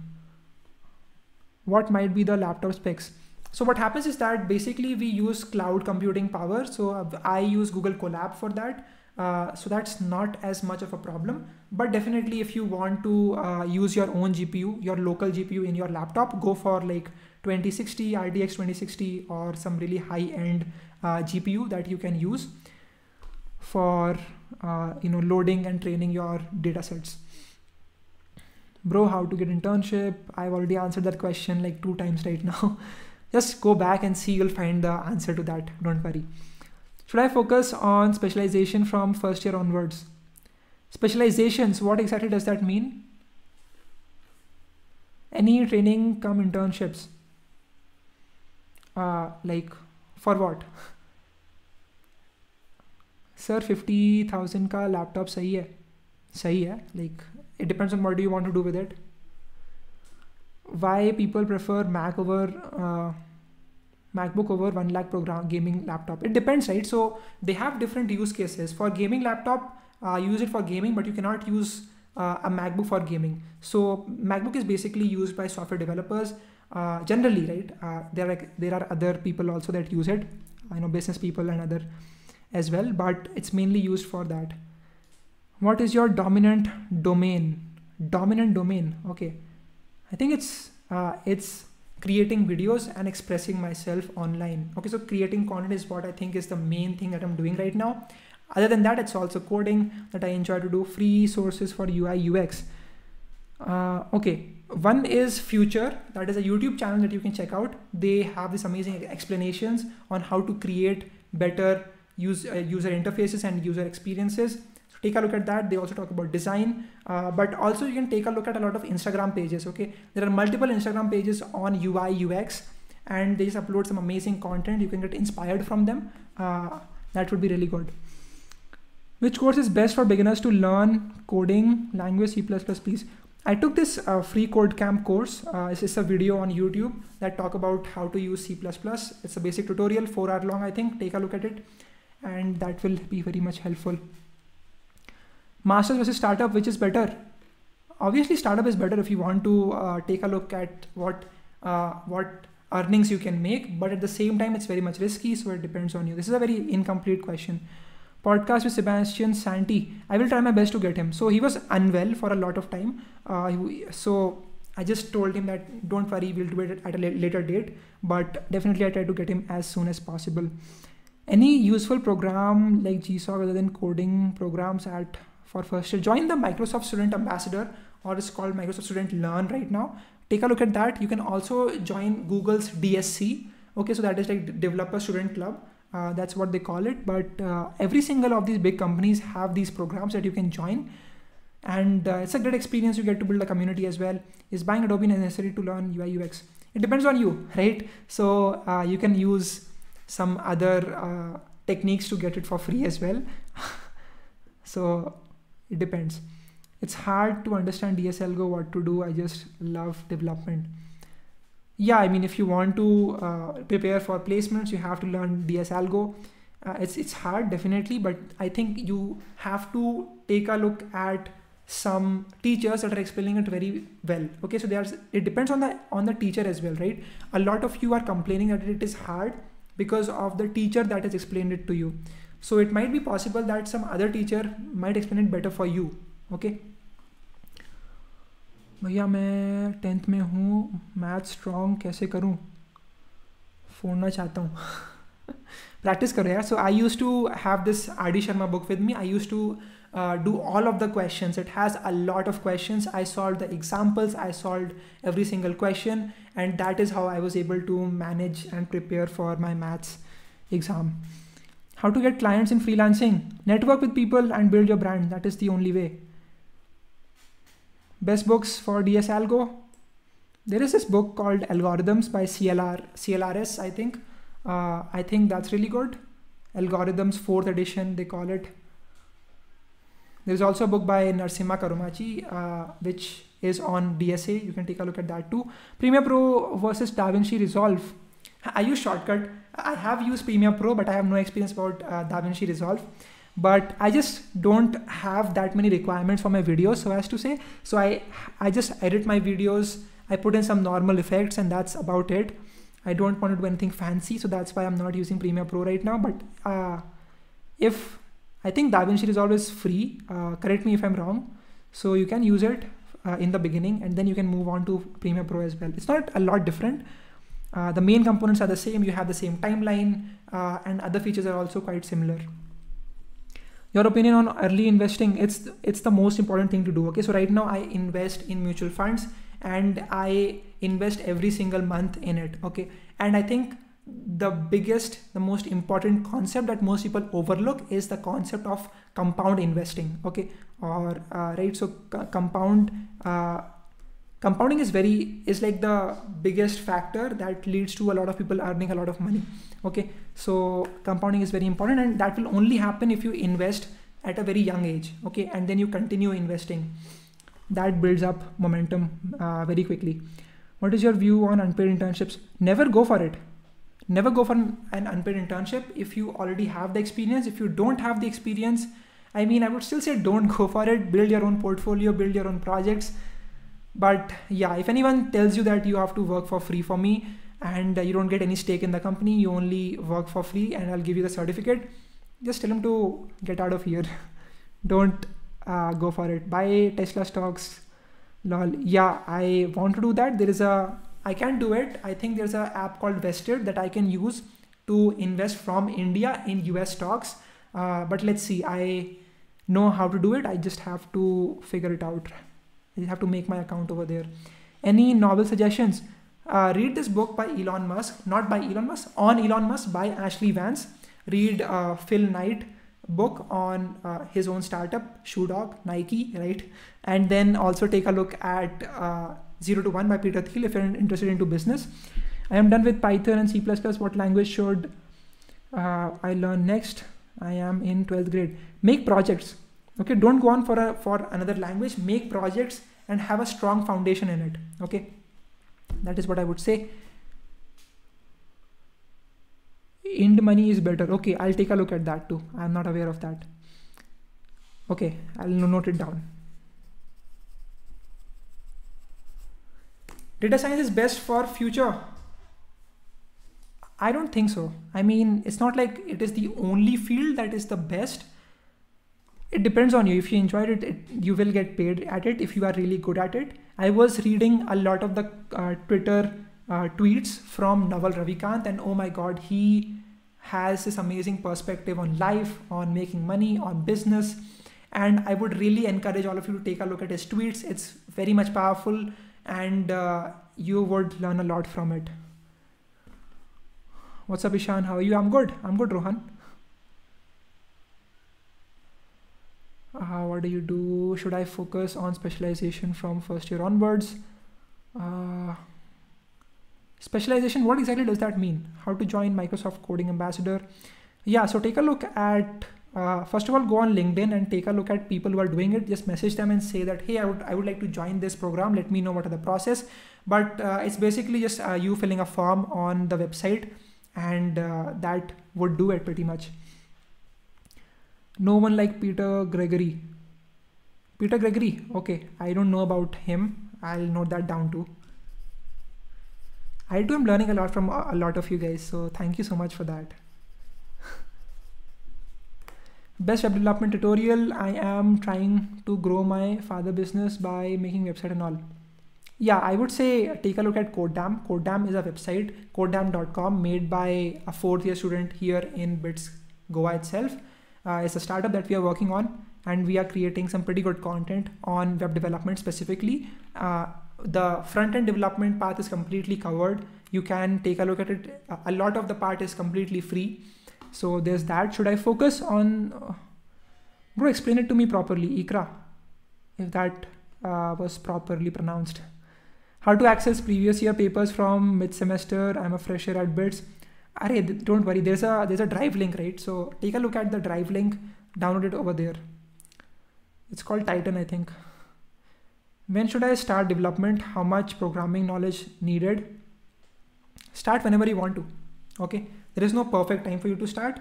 What might be the laptop specs? So what happens is that basically we use cloud computing power. So uh, I use Google Colab for that. Uh, so that's not as much of a problem. But definitely if you want to uh, use your own GPU, your local GPU in your laptop, go for like 2060, RTX 2060 or some really high end uh, GPU that you can use for uh, you know loading and training your data sets. Bro how to get internship? I've already answered that question like two times right now. Just go back and see you'll find the answer to that. Don't worry should i focus on specialization from first year onwards specializations what exactly does that mean any training come internships uh, like for what sir fifty thousand का laptop सही है सही है like it depends on what you want to do with it why people prefer Mac over uh, MacBook over 1 lakh program gaming laptop. It depends, right? So they have different use cases. For gaming laptop, uh, use it for gaming, but you cannot use uh, a MacBook for gaming. So MacBook is basically used by software developers uh, generally, right? Uh, there are there are other people also that use it. I know business people and other as well, but it's mainly used for that. What is your dominant domain? Dominant domain. Okay, I think it's uh, it's creating videos and expressing myself online. Okay, so creating content is what I think is the main thing that I'm doing right now. Other than that, it's also coding that I enjoy to do. Free sources for UI UX. Uh, okay, one is Futur. That is a YouTube channel that you can check out. They have this amazing explanations on how to create better use, uh, user interfaces and user experiences. Take a look at that. They also talk about design, uh, but also you can take a look at a lot of Instagram pages. Okay, there are multiple Instagram pages on UI UX, and they just upload some amazing content. You can get inspired from them. Uh, that would be really good. Which course is best for beginners to learn coding language C++, please? I took this uh, free code camp course. Uh, it's a video on YouTube that talk about how to use C++. It's a basic tutorial, four hour long, I think. Take a look at it and that will be very much helpful. Masters versus startup, which is better? Obviously, startup is better if you want to uh, take a look at what uh, what earnings you can make, but at the same time, it's very much risky, so it depends on you. This is a very incomplete question. Podcast with Sebastian Santi. I will try my best to get him. So he was unwell for a lot of time. Uh, so I just told him that don't worry, we'll do it at a later date. But definitely, I try to get him as soon as possible any useful program like GSOC other than coding programs at for first year, join the Microsoft Student Ambassador or it's called Microsoft Student Learn right now. Take a look at that. You can also join Google's DSC. Okay, so that is like Developer Student Club. Uh, that's what they call it. But uh, every single of these big companies have these programs that you can join. And uh, it's a great experience. You get to build a community as well. Is buying Adobe necessary to learn UI UX? It depends on you, right? So uh, you can use some other uh, techniques to get it for free as well. so it depends. It's hard to understand DSAlgo what to do. I just love development. Yeah, I mean, if you want to uh, prepare for placements, you have to learn DSAlgo. Uh, it's it's hard definitely, but I think you have to take a look at some teachers that are explaining it very well okay so there's it depends on the on the teacher as well right a lot of you are complaining that it is hard because of the teacher that has explained it to you. So it might be possible that some other teacher might explain it better for you. Okay. भैया मैं tenth में हूँ math strong कैसे करूँ फोड़ना चाहता हूँ practice करो यार so I used to have this R D Sharma book with me I used to uh, do all of the questions. It has a lot of questions. I solved the examples, I solved every single question, and that is how I was able to manage and prepare for my maths exam. How to get clients in freelancing? Network with people and build your brand. That is the only way. Best books for DS Algo. there is this book called Algorithms by CLR CLRS, I think. Uh, I think that's really good. Algorithms, fourth edition, they call it. There's also a book by Narasimha Karumanchi, uh, which is on DSA. You can take a look at that too. Premiere Pro versus DaVinci Resolve. I use Shotcut. I have used Premiere Pro, but I have no experience about uh, DaVinci Resolve. But I just don't have that many requirements for my videos, so as to say. So I, I just edit my videos. I put in some normal effects, and that's about it. I don't want to do anything fancy, so that's why I'm not using Premiere Pro right now. But uh, if I think DaVinci Resolve is free, uh, correct me if I'm wrong. So you can use it uh, in the beginning, and then you can move on to Premiere Pro as well. It's not a lot different. Uh, the main components are the same. You have the same timeline, uh, and other features are also quite similar. Your opinion on early investing it's it's the most important thing to do. Okay so right now i invest in mutual funds and i invest every single month in it. Okay and i think the biggest the most important concept that most people overlook is the concept of compound investing. Okay or uh, right so compound uh, compounding is very is like the biggest factor that leads to a lot of people earning a lot of money. Okay? So compounding is very important and that will only happen if you invest at a very young age. Okay? And then you continue investing. That builds up momentum uh, very quickly. What is your view on unpaid internships? Never go for it. Never go for an unpaid internship if you already have the experience. If you don't have the experience i mean i would still say don't go for it. Build your own portfolio build your own projects but yeah if anyone tells you that you have to work for free for me and you don't get any stake in the company you only work for free and i'll give you the certificate just tell them to get out of here. Don't uh, go for it. Buy tesla stocks. Lol. Yeah i want to do that. There is a i can do it. I think there's an app called vested that i can use to invest from india in us stocks. Uh, but let's see. I know how to do it. I just have to figure it out I have to make my account over there. Any novel suggestions? Uh, read this book by Elon Musk, not by Elon Musk, on Elon Musk by Ashley Vance. Read uh, Phil Knight book on uh, his own startup, Shoe Dog, Nike, right? And then also take a look at uh, Zero to One by Peter Thiel if you're interested into business. I am done with Python and C++. What language should uh, I learn next? I am in 12th grade. Make projects okay don't go on for a for another language. Make projects and have a strong foundation in it. Okay? That is what i would say. Ind money is better. Okay i'll take a look at that too. I'm not aware of that. Okay i'll note it down. Data science is best for future? I don't think so. I mean it's not like it is the only field that is the best it depends on you. If you enjoyed it, it, you will get paid at it. If you are really good at it. I was reading a lot of the uh, twitter uh, tweets from naval ravikant and oh my god he has this amazing perspective on life on making money on business. And i would really encourage all of you to take a look at his tweets. It's very much powerful and uh, you would learn a lot from it. What's up ishan? How are you? I'm good. I'm good rohan uh, what do you do? Should i focus on specialization from first year onwards? Uh, specialization what exactly does that mean? How to join microsoft coding ambassador? Yeah so take a look at uh, first of all go on linkedin and take a look at people who are doing it. Just message them and say that hey i would, I would like to join this program. Let me know what are the process. But uh, it's basically just uh, you filling a form on the website and uh, that would do it pretty much. No one like Peter Gregory. Peter Gregory, okay, I don't know about him. I'll note that down too. I too am learning a lot from a lot of you guys, so thank you so much for that. Best web development tutorial. I am trying to grow my father business by making website and all. Yeah, I would say take a look at Codedamn. Codedamn is a website, codedamn.com, made by a fourth year student here in BITS Goa itself uh, is a startup that we are working on and we are creating some pretty good content on web development specifically. Uh, the front end development path is completely covered. You can take a look at it. A lot of the part is completely free. So there's that. Should I focus on, uh, bro, explain it to me properly, Ikra, if that uh, was properly pronounced. how to access previous year papers from mid semester i'm a fresher at bits Array, don't worry there's a there's a drive link right so take a look at the drive link download it over there it's called titan i think. When should i start development? How much programming knowledge needed? Start whenever you want to okay? There is no perfect time for you to start.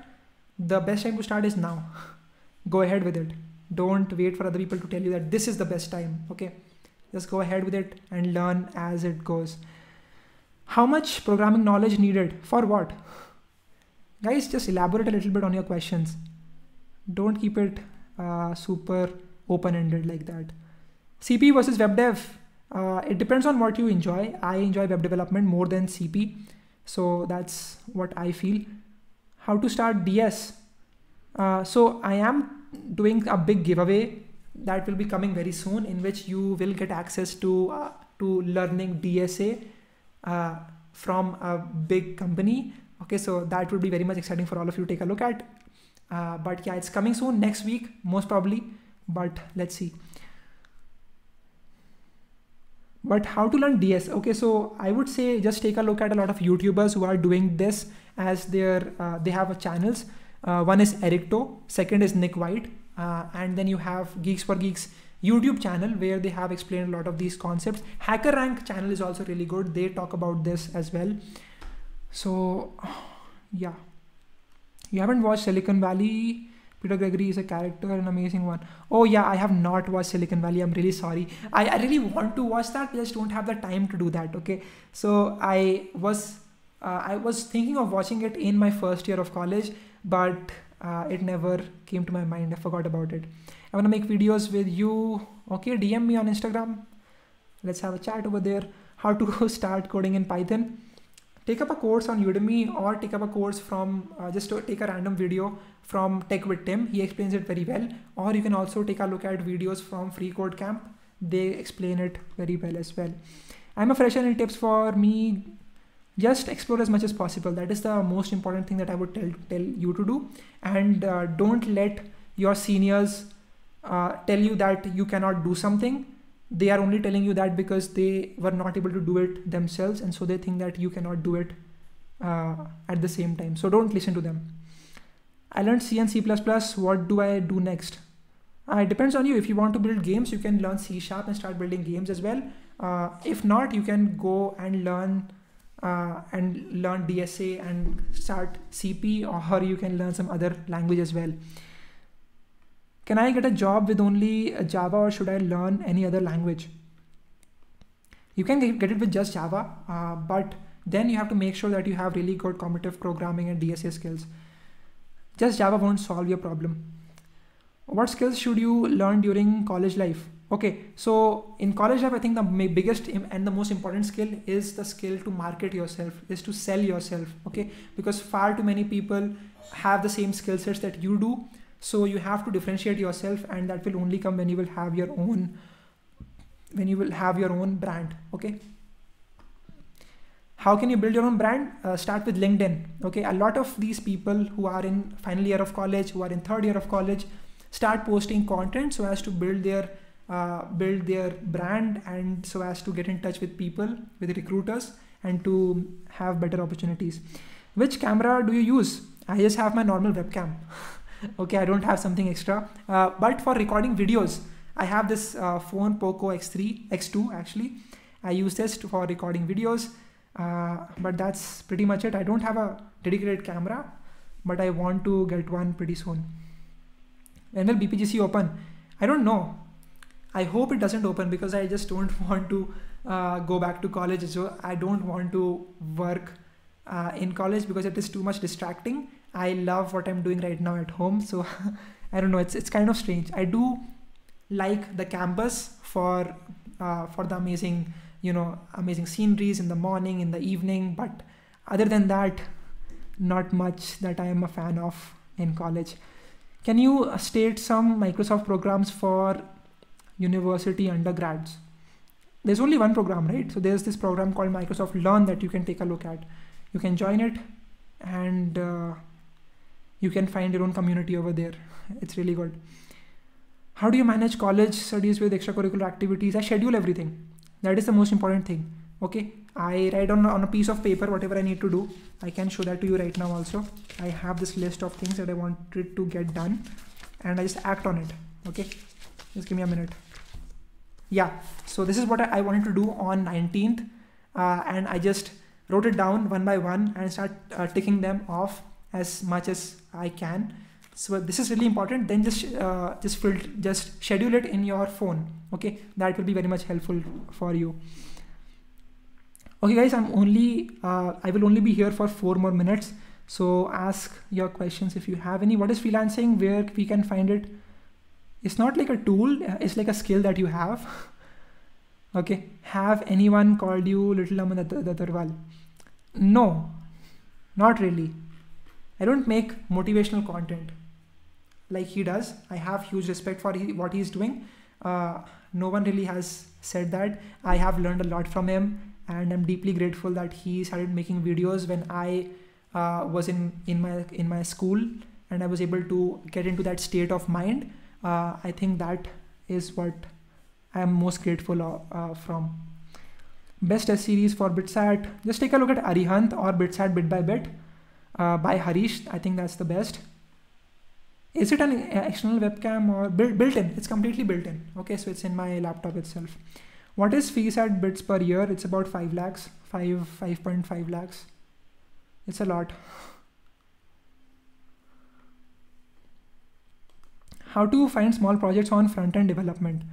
The best time to start is now. Go ahead with it. Don't wait for other people to tell you that this is the best time okay? Just go ahead with it and learn as it goes. How much programming knowledge needed? For what? Guys just elaborate a little bit on your questions. Don't keep it uh, super open-ended like that. Cp versus web dev uh, it depends on what you enjoy. I enjoy web development more than cp so that's what i feel. How to start? Ds uh, so i am doing a big giveaway that will be coming very soon in which you will get access to uh, to learning dsa uh, from a big company. Okay so that would be very much exciting for all of you to take a look at. Uh, but yeah it's coming soon next week most probably but let's see but how to learn ds okay so i would say just take a look at a lot of youtubers who are doing this as their uh, they have channels uh, one is Errichto second is nick white uh, and then you have geeks for geeks YouTube channel where they have explained a lot of these concepts. Hacker Rank channel is also really good. They talk about this as well. So, yeah. You haven't watched Silicon Valley? Peter Gregory is a character, an amazing one. Oh yeah, I have not watched Silicon Valley. I'm really sorry. I, I really want to watch that, but I just don't have the time to do that. Okay, so I was uh, I was thinking of watching it in my first year of college, but uh, it never came to my mind. I forgot about it. I want to make videos with you. Okay, DM me on Instagram. Let's have a chat over there. How to start coding in Python. Take up a course on Udemy or take up a course from uh, just take a random video from Tech with Tim. He explains it very well. Or you can also take a look at videos from Free Code Camp. They explain it very well as well. I'm a fresher in tips for me just explore as much as possible that is the most important thing that i would tell tell you to do and uh, don't let your seniors uh, tell you that you cannot do something they are only telling you that because they were not able to do it themselves and so they think that you cannot do it uh, at the same time so don't listen to them i learned c and c++ what do i do next uh, it depends on you if you want to build games you can learn c sharp and start building games as well uh, if not you can go and learn uh, and learn DSA and start CP, or you can learn some other language as well. Can I get a job with only Java, or should I learn any other language? You can get it with just Java, uh, but then you have to make sure that you have really good competitive programming and DSA skills. Just Java won't solve your problem. What skills should you learn during college life? Okay, so in college life, I think the biggest and the most important skill is the skill to market yourself, is to sell yourself. Okay, because far too many people have the same skill sets that you do. So you have to differentiate yourself, and that will only come when you will have your own, when you will have your own brand. Okay. How can you build your own brand? Uh, start with LinkedIn. Okay, a lot of these people who are in final year of college, who are in third year of college, start posting content so as to build their uh, build their brand and so as to get in touch with people with recruiters and to have better opportunities. Which camera do you use? I just have my normal webcam. Okay i don't have something extra. Uh, but for recording videos i have this uh, phone poco x3 x2 actually. I use this for recording videos uh, but that's pretty much it i don't have a dedicated camera but i want to get one pretty soon when will bpgc open i don't know I hope it doesn't open because I just don't want to uh, go back to college. So I don't want to work uh, in college because it is too much distracting. I love what I'm doing right now at home. So I don't know. It's it's kind of strange. I do like the campus for uh, for the amazing you know amazing sceneries in the morning in the evening but other than that not much that i am a fan of in college can you state some microsoft programs for university undergrads. There's only one program, right? So there's this program called Microsoft Learn that you can take a look at. You can join it and uh, you can find your own community over there. It's really good. How do you manage college studies with extracurricular activities? I schedule everything. That is the most important thing. Okay? I write on, on a piece of paper whatever i need to do. I can show that to you right now also. I have this list of things that i wanted to get done and i just act on it. Okay? Just give me a minute. Yeah. So this is what i, wanted to do on 19th uh, and i just wrote it down one by one and start uh, ticking them off as much as i can so this is really important. Then just uh, just fill, just schedule it in your phone. Okay? That will be very much helpful for you. Okay guys i'm only uh, i will only be here for four more minutes. So ask your questions if you have any. What is freelancing? Where we can find it? It's not like a tool. It's like a skill that you have. Okay? Have anyone called you little Aman no. Not really. I don't make motivational content like he does. I have huge respect for he, what he's doing. Uh, no one really has said that. I have learned a lot from him, and I'm deeply grateful that he started making videos when I uh, was in in my in my school, and I was able to get into that state of mind. Uh, I think that is what I am most grateful of, uh, from. Best test series for Bitsat. Just take a look at Arihant or Bitsat bit by bit uh, by Harish. I think that's the best is it an external webcam or built, built in? It's completely built in. Okay so it's in my laptop itself. What is fees at bits per year? It's about 5 lakhs 5 5.5 lakhs. It's a lot. How to find small projects on front end development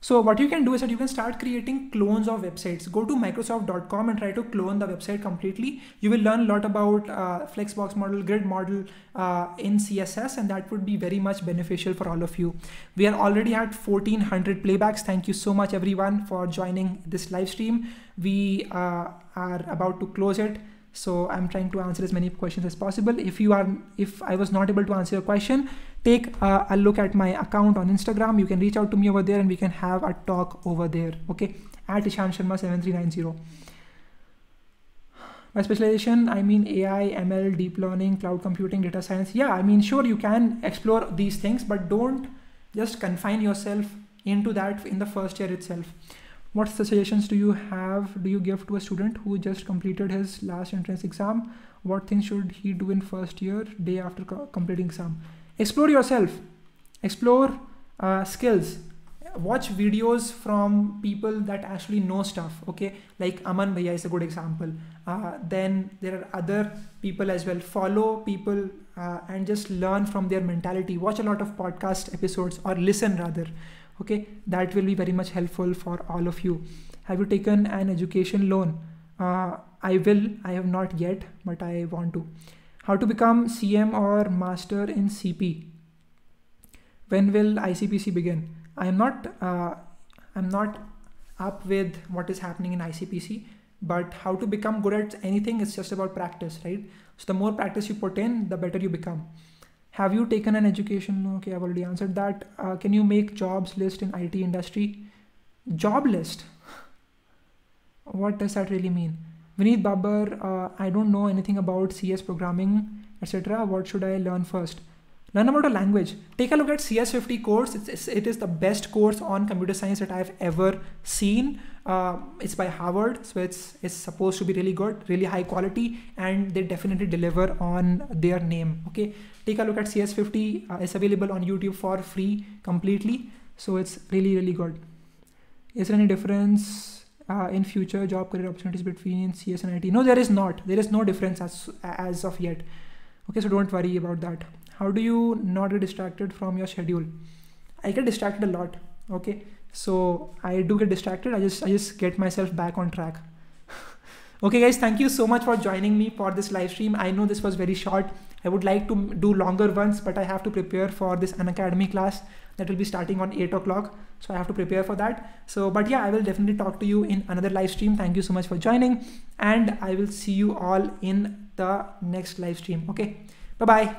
so what you can do is that you can start creating clones of websites. Go to Microsoft.com and try to clone the website completely. You will learn a lot about uh, Flexbox model, grid model uh, in CSS, and that would be very much beneficial for all of you. We are already at 1400 playbacks. Thank you so much everyone for joining this live stream. We uh, are about to close it. So I'm trying to answer as many questions as possible. If you are, if I was not able to answer your question, take a, look at my account on Instagram. You can reach out to me over there and we can have a talk over there. Okay, at Ishan Sharma 7390. By specialization, I mean AI, ML, deep learning, cloud computing, data science. Yeah, I mean, sure, you can explore these things, but don't just confine yourself into that in the first year itself. What suggestions do you have, do you give to a student who just completed his last entrance exam? What things should he do in first year, day after completing exam? Explore yourself. Explore uh, skills. Watch videos from people that actually know stuff okay? Like aman bhaiya is a good example. Uh, then there are other people as well. Follow people uh, and just learn from their mentality. Watch a lot of podcast episodes or listen rather okay? That will be very much helpful for all of you. Have you taken an education loan? Uh, i will. I have not yet but i want to how to become CM or master in CP? When will ICPC begin? I am not. Uh, I'm not up with what is happening in ICPC, but how to become good at anything is just about practice, right? So the more practice you put in, the better you become. Have you taken an education? Okay, I've already answered that. Uh, can you make jobs list in IT industry? Job list. What does that really mean? Vineet Babar, uh, I don't know anything about CS programming, etc. What should I learn first? Learn about a language. Take a look at CS50 course. It's, it's, it is the best course on computer science that I've ever seen. Uh, it's by Harvard, so it's it's supposed to be really good, really high quality, and they definitely deliver on their name. Okay, take a look at CS50. Uh, it's available on YouTube for free completely, so it's really really good. Is there any difference uh, in future job career opportunities between CS and IT? No, there is not. There is no difference as as of yet. Okay, so don't worry about that. How do you not get distracted from your schedule? I get distracted a lot. Okay, so I do get distracted. I just I just get myself back on track. okay, guys, thank you so much for joining me for this live stream. I know this was very short. I would like to do longer ones, but I have to prepare for this Unacademy class that will be starting on 8 o'clock so i have to prepare for that. So but yeah i will definitely talk to you in another live stream. Thank you so much for joining. And i will see you all in the next live stream. Okay? Bye bye